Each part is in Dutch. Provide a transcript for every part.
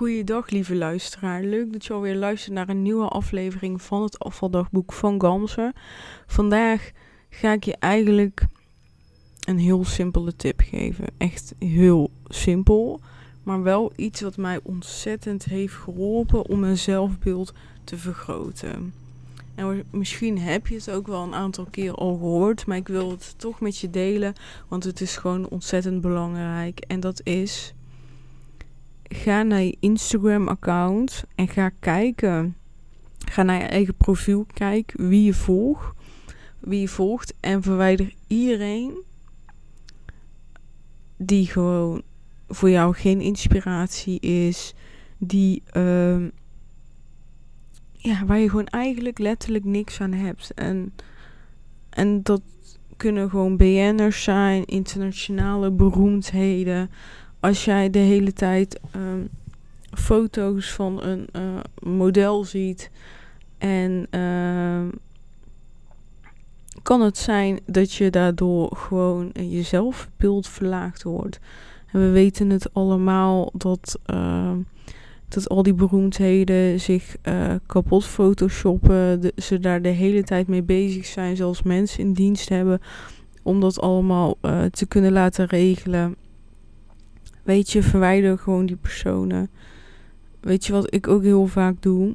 Goeiedag, lieve luisteraar. Leuk dat je alweer luistert naar een nieuwe aflevering van het afvaldagboek van Gamse. Vandaag ga ik je eigenlijk een heel simpele tip geven. Echt heel simpel, maar wel iets wat mij ontzettend heeft geholpen om mijn zelfbeeld te vergroten. En misschien heb je het ook wel een aantal keer al gehoord, maar ik wil het toch met je delen, want het is gewoon ontzettend belangrijk. En dat is ga naar je Instagram-account en ga kijken. Ga naar je eigen profiel, kijk wie je volgt, wie je volgt en verwijder iedereen die gewoon voor jou geen inspiratie is, die uh, ja, waar je gewoon eigenlijk letterlijk niks aan hebt. En, en dat kunnen gewoon BN'ers zijn, internationale beroemdheden, als jij de hele tijd um, foto's van een uh, model ziet en uh, kan het zijn dat je daardoor gewoon je zelfbeeld verlaagd wordt. En we weten het allemaal dat, uh, dat al die beroemdheden zich uh, kapot photoshoppen. Ze daar de hele tijd mee bezig zijn. Zelfs mensen in dienst hebben om dat allemaal uh, te kunnen laten regelen. Weet je, verwijder gewoon die personen. Weet je wat ik ook heel vaak doe?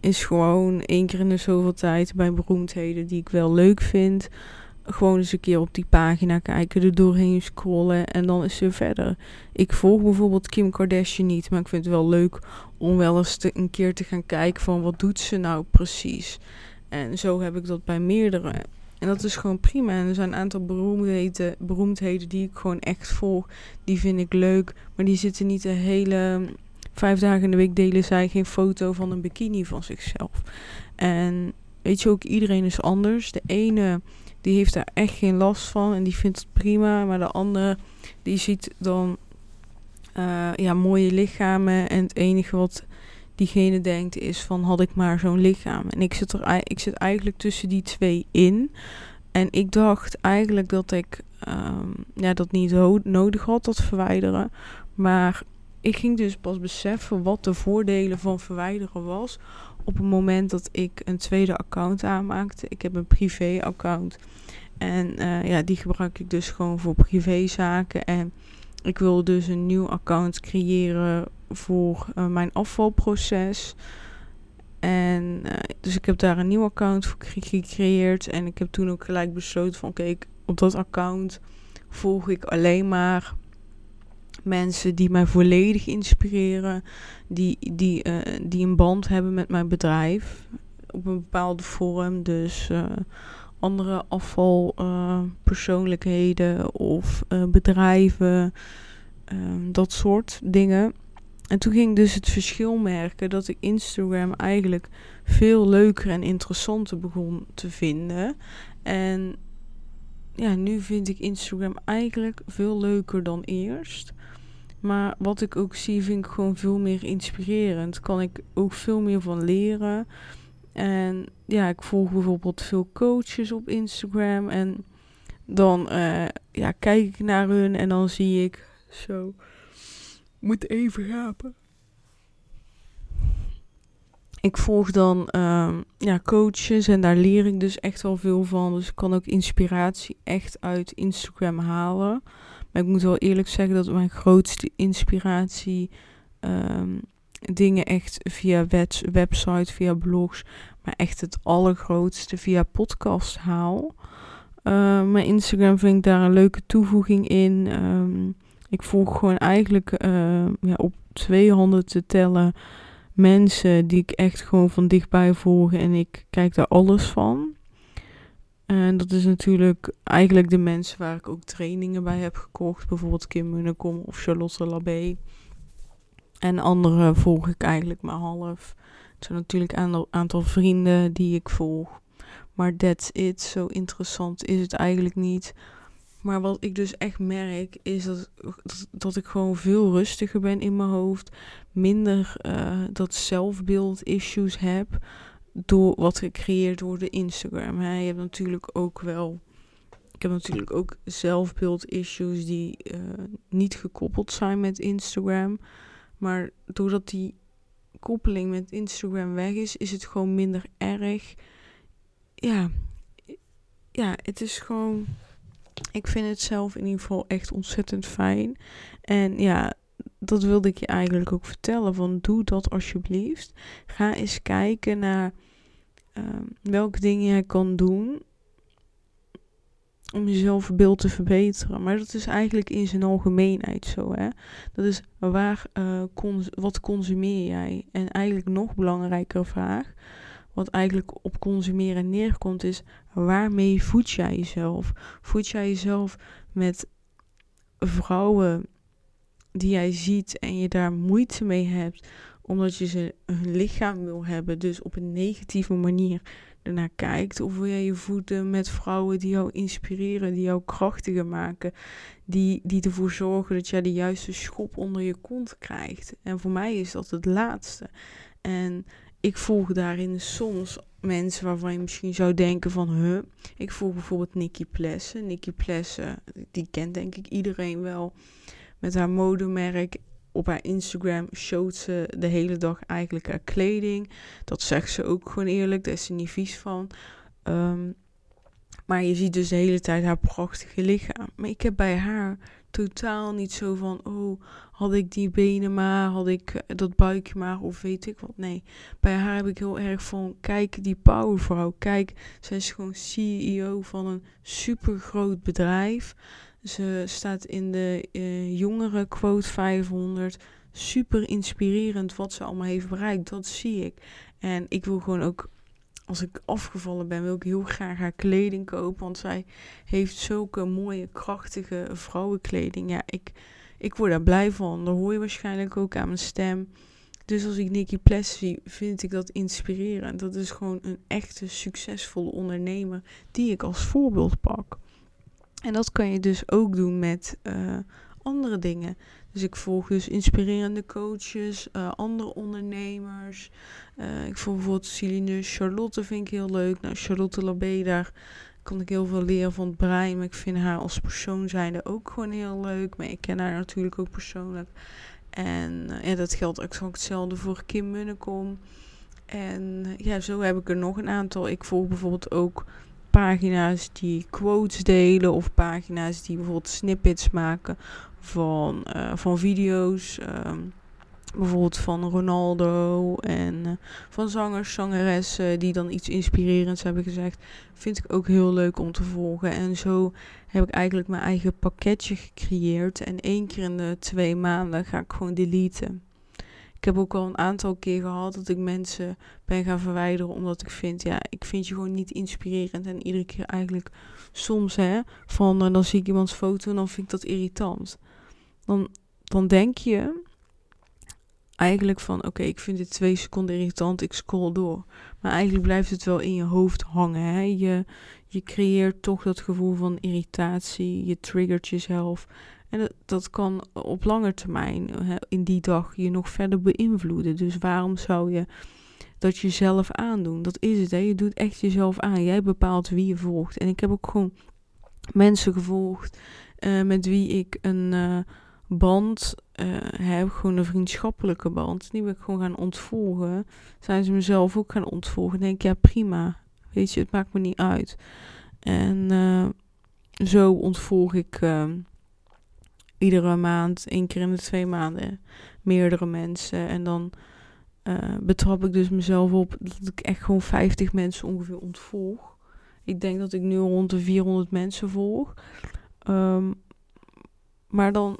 Is gewoon één keer in de zoveel tijd bij beroemdheden die ik wel leuk vind. Gewoon eens een keer op die pagina kijken, er doorheen scrollen en dan is ze verder. Ik volg bijvoorbeeld Kim Kardashian niet, maar ik vind het wel leuk om wel eens te, een keer te gaan kijken van wat doet ze nou precies. En zo heb ik dat bij meerdere. En dat is gewoon prima. En er zijn een aantal beroemdheden, beroemdheden die ik gewoon echt volg. Die vind ik leuk. Maar die zitten niet de hele vijf dagen in de week delen zij geen foto van een bikini van zichzelf. En weet je ook, iedereen is anders. De ene die heeft daar echt geen last van en die vindt het prima. Maar de andere die ziet dan uh, ja, mooie lichamen. En het enige wat diegene denkt is van had ik maar zo'n lichaam. En ik zit, er, ik zit eigenlijk tussen die twee in. En ik dacht eigenlijk dat ik um, ja, dat niet nodig had, dat verwijderen. Maar ik ging dus pas beseffen wat de voordelen van verwijderen was. Op het moment dat ik een tweede account aanmaakte. Ik heb een privé-account. En uh, ja, die gebruik ik dus gewoon voor privézaken. En ik wil dus een nieuw account creëren voor uh, mijn afvalproces. En uh, dus ik heb daar een nieuw account voor gecreëerd. En ik heb toen ook gelijk besloten van oké, op dat account volg ik alleen maar mensen die mij volledig inspireren. Die, die, uh, die een band hebben met mijn bedrijf. Op een bepaalde vorm. Dus andere afvalpersoonlijkheden of bedrijven. Dat soort dingen. En toen ging ik dus het verschil merken dat ik Instagram eigenlijk veel leuker en interessanter begon te vinden. En ja, nu vind ik Instagram eigenlijk veel leuker dan eerst. Maar wat ik ook zie, vind ik gewoon veel meer inspirerend. Kan ik ook veel meer van leren. En ja, ik volg bijvoorbeeld veel coaches op Instagram. En dan uh, ja, kijk ik naar hun en dan zie ik zo moet even gapen. Ik volg dan um, ja, coaches en daar leer ik dus echt wel veel van. Dus ik kan ook inspiratie echt uit Instagram halen. Maar ik moet wel eerlijk zeggen dat mijn grootste inspiratie um, dingen echt via web website, via blogs, maar echt het allergrootste via podcast haal. Uh, mijn Instagram vind ik daar een leuke toevoeging in. Ik volg gewoon eigenlijk uh, ja, op twee handen te tellen mensen die ik echt gewoon van dichtbij volg en ik kijk daar alles van. En dat is natuurlijk eigenlijk de mensen waar ik ook trainingen bij heb gekocht. Bijvoorbeeld Kim Munnekom of Charlotte Labé. En andere volg ik eigenlijk maar half. Het zijn natuurlijk een aantal vrienden die ik volg. Maar that's it. Zo interessant is het eigenlijk niet. Maar wat ik dus echt merk, is dat, dat, ik gewoon veel rustiger ben in mijn hoofd. Minder uh, dat zelfbeeld issues heb. Door wat gecreëerd door Instagram. Hè. Je hebt natuurlijk ook wel. Ik heb natuurlijk ook zelfbeeld issues die uh, niet gekoppeld zijn met Instagram. Maar doordat die koppeling met Instagram weg is, is het gewoon minder erg. Ja, ja, het is gewoon. Ik vind het zelf in ieder geval echt ontzettend fijn. En ja, dat wilde ik je eigenlijk ook vertellen. Van doe dat alsjeblieft. Ga eens kijken naar um, welke dingen jij kan doen om jezelf beeld te verbeteren. Maar dat is eigenlijk in zijn algemeenheid zo. Hè? Dat is waar, uh, wat consumeer jij? En eigenlijk nog belangrijkere vraag, wat eigenlijk op consumeren neerkomt, is waarmee voed jij jezelf? Voed jij jezelf met vrouwen die jij ziet en je daar moeite mee hebt, omdat je ze hun lichaam wil hebben, dus op een negatieve manier ernaar kijkt. Of wil jij je voeden met vrouwen die jou inspireren, die jou krachtiger maken. Die, die ervoor zorgen dat jij de juiste schop onder je kont krijgt. En voor mij is dat het laatste. En ik volg daarin soms mensen waarvan je misschien zou denken van... Huh, ik volg bijvoorbeeld Nikki Plessen. Nikki Plessen, die kent denk ik iedereen wel. Met haar modemerk op haar Instagram showt ze de hele dag eigenlijk haar kleding. Dat zegt ze ook gewoon eerlijk, daar is ze niet vies van. Ehm, maar je ziet dus de hele tijd haar prachtige lichaam. Maar ik heb bij haar totaal niet zo van, oh, had ik die benen maar, had ik eh, dat buikje maar, of weet ik wat. Nee, bij haar heb ik heel erg van, kijk die powervrouw, kijk, zij is gewoon CEO van een super groot bedrijf. Ze staat in de uh, jongere quote 500. Super inspirerend wat ze allemaal heeft bereikt. Dat zie ik. En ik wil gewoon ook, als ik afgevallen ben, wil ik heel graag haar kleding kopen. Want zij heeft zulke mooie, krachtige vrouwenkleding. Ja, ik, ik word daar blij van. Dat hoor je waarschijnlijk ook aan mijn stem. Dus als ik Nikki Pless zie, vind ik dat inspirerend. Dat is gewoon een echte succesvolle ondernemer die ik als voorbeeld pak. En dat kan je dus ook doen met uh, andere dingen. Dus ik volg dus inspirerende coaches, uh, andere ondernemers. Uh, ik volg bijvoorbeeld Celine Charlotte, vind ik heel leuk. Nou, Charlotte Labé, daar kan ik heel veel leren van het brein. Maar ik vind haar als persoon zijnde ook gewoon heel leuk. Maar ik ken haar natuurlijk ook persoonlijk. En ja, dat geldt exact hetzelfde voor Kim Munnekom. En ja, zo heb ik er nog een aantal. Ik volg bijvoorbeeld ook pagina's die quotes delen of pagina's die bijvoorbeeld snippets maken van, uh, van video's. Um, bijvoorbeeld van Ronaldo en uh, van zangers, zangeressen die dan iets inspirerends hebben gezegd. Vind ik ook heel leuk om te volgen. En zo heb ik eigenlijk mijn eigen pakketje gecreëerd. En één keer in de twee maanden ga ik gewoon deleten. Ik heb ook al een aantal keer gehad dat ik mensen ben gaan verwijderen omdat ik vind, ja, ik vind je gewoon niet inspirerend. En iedere keer eigenlijk soms, hè, van uh, dan zie ik iemands foto en dan vind ik dat irritant. Dan, dan denk je eigenlijk van, oké, ik vind dit twee seconden irritant, ik scroll door. Maar eigenlijk blijft het wel in je hoofd hangen, hè. Je, je creëert toch dat gevoel van irritatie, je triggert jezelf. En dat, kan op lange termijn hè, in die dag je nog verder beïnvloeden. Dus waarom zou je dat jezelf aandoen? Dat is het, hè? je doet echt jezelf aan. Jij bepaalt wie je volgt. En ik heb ook gewoon mensen gevolgd uh, met wie ik een uh, band heb, gewoon een vriendschappelijke band. Die ben ik gewoon gaan ontvolgen. Zijn ze mezelf ook gaan ontvolgen? Denk ik, ja prima. Weet je, het maakt me niet uit. En zo ontvolg ik iedere maand, één keer in de twee maanden, meerdere mensen. En dan uh, betrap ik dus mezelf op dat ik echt gewoon 50 mensen ongeveer ontvolg. Ik denk dat ik nu rond de 400 mensen volg. Um, maar dan,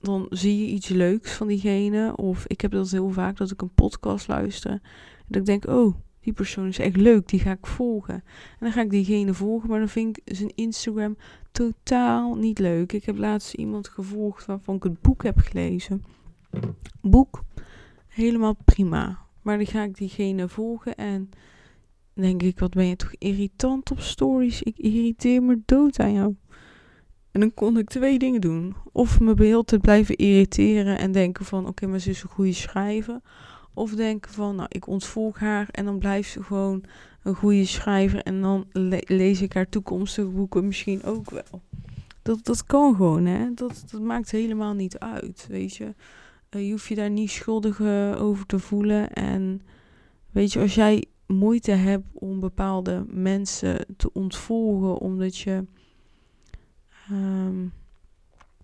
dan zie je iets leuks van diegene. Of ik heb dat heel vaak dat ik een podcast luister. En ik denk, oh, die persoon is echt leuk, die ga ik volgen. En dan ga ik diegene volgen, maar dan vind ik zijn Instagram totaal niet leuk. Ik heb laatst iemand gevolgd waarvan ik het boek heb gelezen. Boek, helemaal prima. Maar dan ga ik diegene volgen en denk ik, wat ben je toch irritant op stories. Ik irriteer me dood aan jou. En dan kon ik twee dingen doen. Of me bij tijd blijven irriteren en denken van, oké, maar ze is een goede schrijver. Of denken van, nou, ik ontvolg haar en dan blijft ze gewoon een goede schrijver. En dan lees ik haar toekomstige boeken misschien ook wel. Dat, dat kan gewoon, hè. Dat, dat maakt helemaal niet uit, weet je. je hoeft je daar niet schuldig over te voelen. En weet je, als jij moeite hebt om bepaalde mensen te ontvolgen omdat je. Um,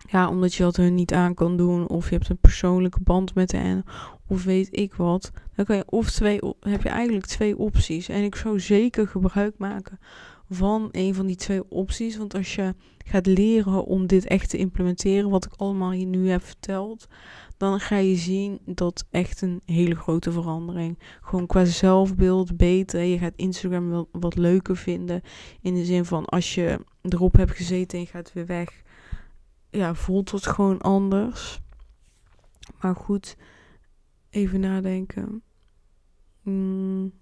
ja, omdat je dat hun niet aan kan doen. Of je hebt een persoonlijke band met hen. Of weet ik wat. Dan kan je of twee, heb je eigenlijk twee opties. En ik zou zeker gebruik maken van een van die twee opties. Want als je gaat leren om dit echt te implementeren, wat ik allemaal hier nu heb verteld, dan ga je zien dat echt een hele grote verandering. Gewoon qua zelfbeeld beter. Je gaat Instagram wel wat leuker vinden. In de zin van als je erop hebt gezeten en je gaat weer weg ja, voelt het gewoon anders. Maar goed, even nadenken. Mm.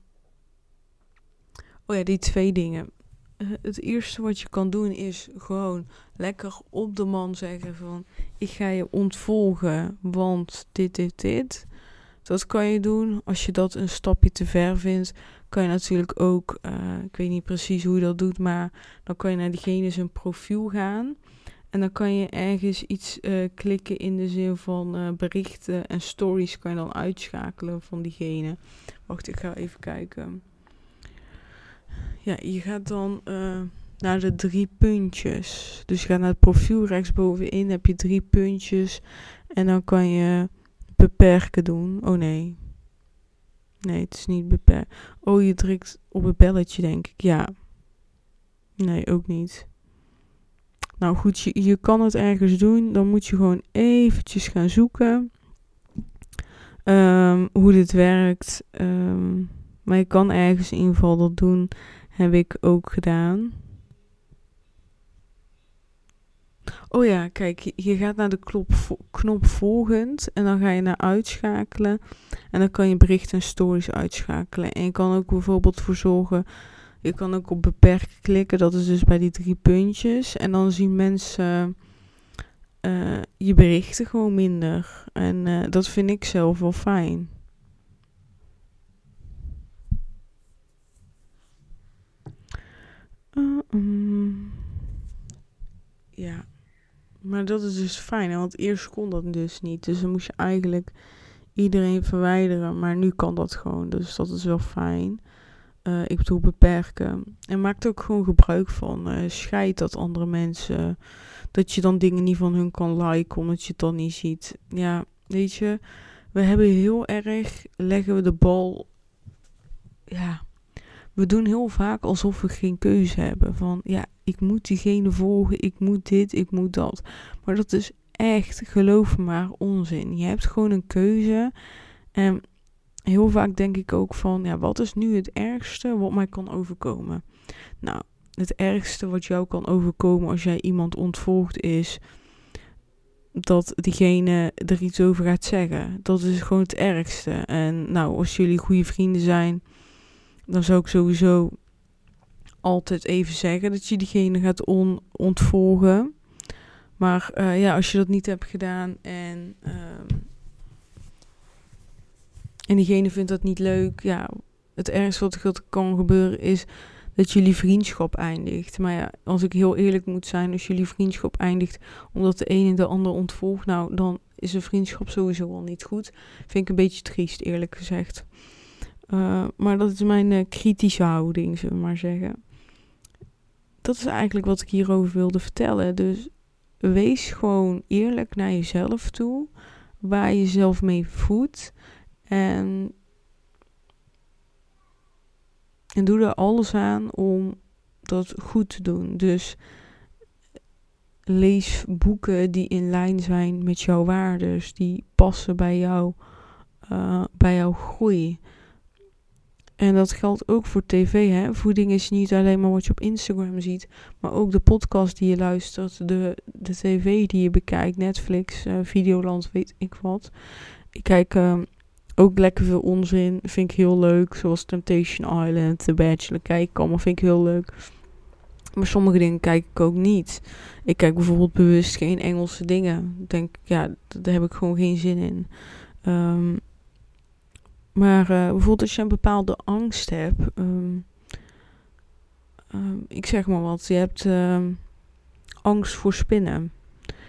Oh ja, die twee dingen. Eh, het eerste wat je kan doen is gewoon lekker op de man zeggen van ik ga je ontvolgen, want dit, dit, dit. Dat kan je doen. Als je dat een stapje te ver vindt, kan je natuurlijk ook, uh, ik weet niet precies hoe je dat doet, maar dan kan je naar diegene zijn profiel gaan. En dan kan je ergens iets uh, klikken in de zin van uh, berichten en stories kan je dan uitschakelen van diegene. Wacht, ik ga even kijken. Ja, je gaat dan uh, naar de drie puntjes. Dus je gaat naar het profiel rechtsbovenin, heb je drie puntjes. En dan kan je beperken doen. Oh nee. Nee, het is niet beperkt. Oh, je drukt op het belletje, denk ik. Ja. Nee, ook niet. Nou goed, je, je kan het ergens doen. Dan moet je gewoon eventjes gaan zoeken. Um, hoe dit werkt. Um, maar je kan ergens in dat doen. Heb ik ook gedaan. Oh ja, kijk, je gaat naar de knop, knop volgend en dan ga je naar uitschakelen. En dan kan je berichten en stories uitschakelen. En je kan ook bijvoorbeeld voor zorgen je kan ook op beperken klikken. Dat is dus bij die drie puntjes. En dan zien mensen uh, je berichten gewoon minder. En uh, dat vind ik zelf wel fijn. Uh, um. Ja. Maar dat is dus fijn. Want eerst kon dat dus niet. Dus dan moest je eigenlijk iedereen verwijderen. Maar nu kan dat gewoon. Dus dat is wel fijn. Uh, ik bedoel beperken. En maak er ook gewoon gebruik van. Uh, scheid dat andere mensen. Dat je dan dingen niet van hun kan liken omdat je het dan niet ziet. Ja, weet je. We hebben heel erg. Leggen we de bal. Ja. We doen heel vaak alsof we geen keuze hebben. Van ja, ik moet diegene volgen. Ik moet dit. Ik moet dat. Maar dat is echt, geloof maar, onzin. Je hebt gewoon een keuze. En heel vaak denk ik ook van, ja, wat is nu het ergste wat mij kan overkomen? Nou, het ergste wat jou kan overkomen als jij iemand ontvolgt is dat diegene er iets over gaat zeggen. Dat is gewoon het ergste. En nou, als jullie goede vrienden zijn, dan zou ik sowieso altijd even zeggen dat je diegene gaat on ontvolgen. Maar uh, ja, als je dat niet hebt gedaan en uh, en diegene vindt dat niet leuk. Ja, het ergste wat kan gebeuren is dat jullie vriendschap eindigt. Maar ja, als ik heel eerlijk moet zijn, als jullie vriendschap eindigt omdat de ene de ander ontvolgt, nou, dan is een vriendschap sowieso al niet goed. Vind ik een beetje triest, eerlijk gezegd. Uh, maar dat is mijn uh, kritische houding, zullen we maar zeggen. Dat is eigenlijk wat ik hierover wilde vertellen. Dus wees gewoon eerlijk naar jezelf toe, waar je jezelf mee voedt. En, en doe er alles aan om dat goed te doen. Dus lees boeken die in lijn zijn met jouw waarden, die passen bij jou, uh, bij jouw groei. En dat geldt ook voor tv. Hè? Voeding is niet alleen maar wat je op Instagram ziet, maar ook de podcast die je luistert, de, de tv die je bekijkt, Netflix, uh, Videoland, weet ik wat. Ik kijk uh, ook lekker veel onzin. Vind ik heel leuk. Zoals Temptation Island, The Bachelor. Kijk allemaal. Vind ik heel leuk. Maar sommige dingen kijk ik ook niet. Ik kijk bijvoorbeeld bewust geen Engelse dingen. Ik denk, ja, daar heb ik gewoon geen zin in. Um, maar uh, bijvoorbeeld als je een bepaalde angst hebt. Um, um, ik zeg maar wat. Je hebt angst voor spinnen.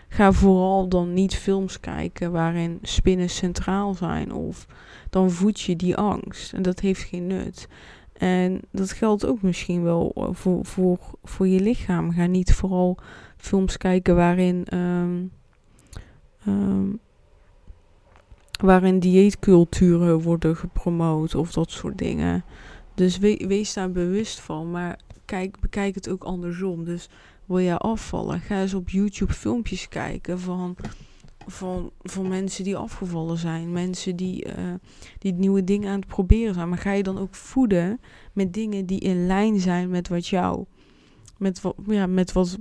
Ga vooral dan niet films kijken waarin spinnen centraal zijn. Of dan voed je die angst. En dat heeft geen nut. En dat geldt ook misschien wel eh, voor, voor, voor je lichaam. Ga niet vooral films kijken waarin, um, um, waarin dieetculturen worden gepromoot of dat soort dingen. Dus wees daar bewust van. Maar kijk, bekijk het ook andersom. Dus wil jij afvallen, ga eens op YouTube filmpjes kijken van, van, van mensen die afgevallen zijn. Mensen die, uh, die nieuwe dingen aan het proberen zijn. Maar ga je dan ook voeden met dingen die in lijn zijn met wat jou, met wat, ja, met wat,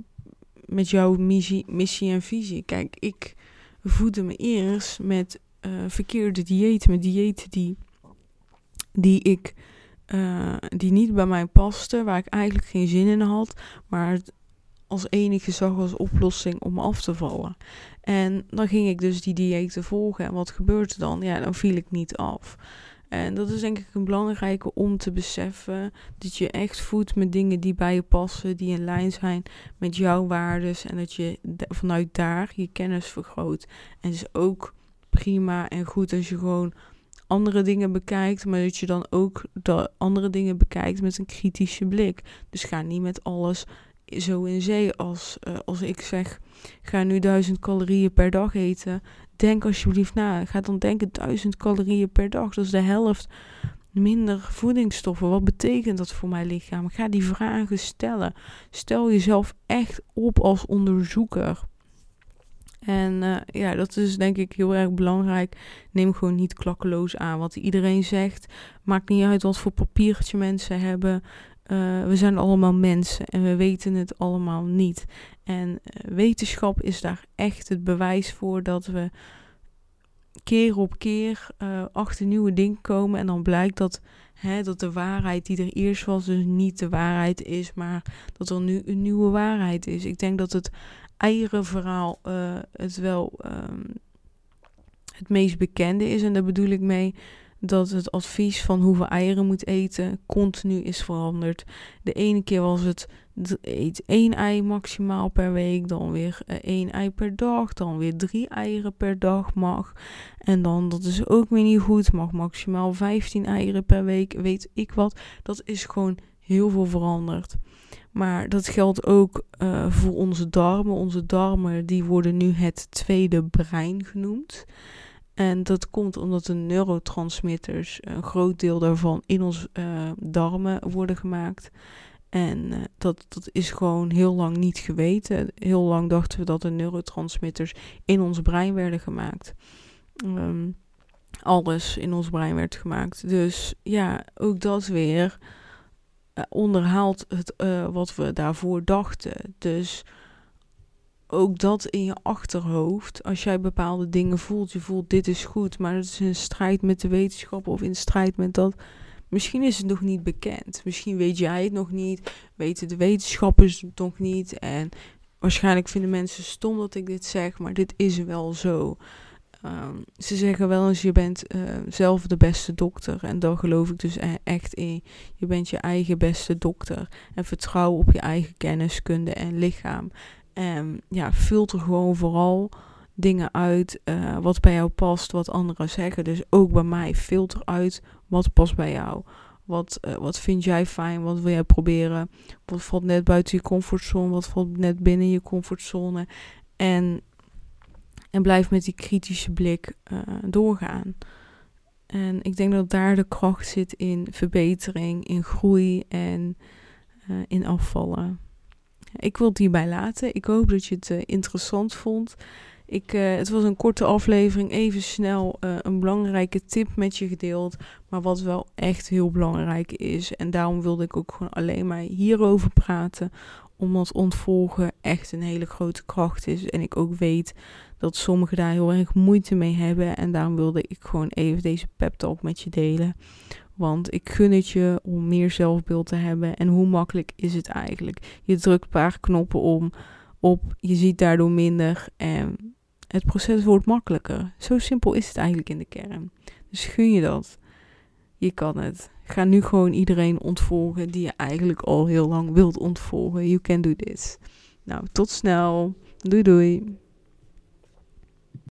met jouw missie, missie en visie. Kijk, ik voedde me eerst met uh, verkeerde diëten, met diëten die, die ik uh, die niet bij mij paste, waar ik eigenlijk geen zin in had, maar als enige zag als oplossing om af te vallen. En dan ging ik dus die diëten volgen. En wat gebeurde dan? Ja, dan viel ik niet af. En dat is denk ik een belangrijke om te beseffen. Dat je echt voedt met dingen die bij je passen, die in lijn zijn met jouw waardes. En dat je vanuit daar je kennis vergroot. En het is ook prima en goed als je gewoon andere dingen bekijkt, maar dat je dan ook de andere dingen bekijkt met een kritische blik. Dus ga niet met alles zo in zee als, uh, als ik zeg, ga nu duizend calorieën per dag eten. Denk alsjeblieft na. Ga dan denken duizend calorieën per dag. Dat is de helft minder voedingsstoffen. Wat betekent dat voor mijn lichaam? Ga die vragen stellen. Stel jezelf echt op als onderzoeker. En uh, ja, dat is denk ik heel erg belangrijk. Neem gewoon niet klakkeloos aan wat iedereen zegt. Maakt niet uit wat voor papiertje mensen hebben. Uh, we zijn allemaal mensen en we weten het allemaal niet. En uh, wetenschap is daar echt het bewijs voor dat we keer op keer achter nieuwe dingen komen. En dan blijkt dat, hè, dat de waarheid die er eerst was, dus niet de waarheid is, maar dat er nu een nieuwe waarheid is. Ik denk dat het eierenverhaal uh, het wel um, het meest bekende is. En daar bedoel ik mee dat het advies van hoeveel eieren moet eten continu is veranderd. De ene keer was het eet één ei maximaal per week, dan weer uh, één ei per dag, dan weer drie eieren per dag mag. En dan, dat is ook weer niet goed, mag maximaal 15 eieren per week, weet ik wat. Dat is gewoon heel veel veranderd. Maar dat geldt ook uh, voor onze darmen. Onze darmen die worden nu het tweede brein genoemd. En dat komt omdat de neurotransmitters, een groot deel daarvan, in onze uh, darmen worden gemaakt. En uh, dat, dat is gewoon heel lang niet geweten. Heel lang dachten we dat de neurotransmitters in ons brein werden gemaakt. Um, alles in ons brein werd gemaakt. Dus ja, ook dat weer uh, onderhaalt het wat we daarvoor dachten. Dus ook dat in je achterhoofd, als jij bepaalde dingen voelt, je voelt dit is goed, maar het is in strijd met de wetenschap of in strijd met dat. Misschien is het nog niet bekend. Misschien weet jij het nog niet, weten de wetenschappers het nog niet. En waarschijnlijk vinden mensen stom dat ik dit zeg, maar dit is wel zo. Um, ze zeggen wel eens, je bent uh, zelf de beste dokter. En daar geloof ik dus e echt in. Je bent je eigen beste dokter. En vertrouw op je eigen kenniskunde en lichaam. En ja, filter gewoon vooral dingen uit uh, wat bij jou past, wat anderen zeggen. Dus ook bij mij, filter uit wat past bij jou. Wat, uh, wat vind jij fijn? Wat wil jij proberen? Wat valt net buiten je comfortzone? Wat valt net binnen je comfortzone? En en blijf met die kritische blik uh, doorgaan. En ik denk dat daar de kracht zit in verbetering, in groei en in afvallen. Ik wil het hierbij laten. Ik hoop dat je het uh, interessant vond. Ik, het was een korte aflevering, even snel een belangrijke tip met je gedeeld. Maar wat wel echt heel belangrijk is. En daarom wilde ik ook gewoon alleen maar hierover praten. Omdat ontvolgen echt een hele grote kracht is. En ik ook weet dat sommigen daar heel erg moeite mee hebben. En daarom wilde ik gewoon even deze pep talk met je delen. Want ik gun het je om meer zelfbeeld te hebben. En hoe makkelijk is het eigenlijk? Je drukt een paar knoppen om, op, je ziet daardoor minder. En het proces wordt makkelijker. Zo simpel is het eigenlijk in de kern. Dus gun je dat. Je kan het. Ga nu gewoon iedereen ontvolgen die je eigenlijk al heel lang wilt ontvolgen. You can do this. Nou, tot snel. Doei doei.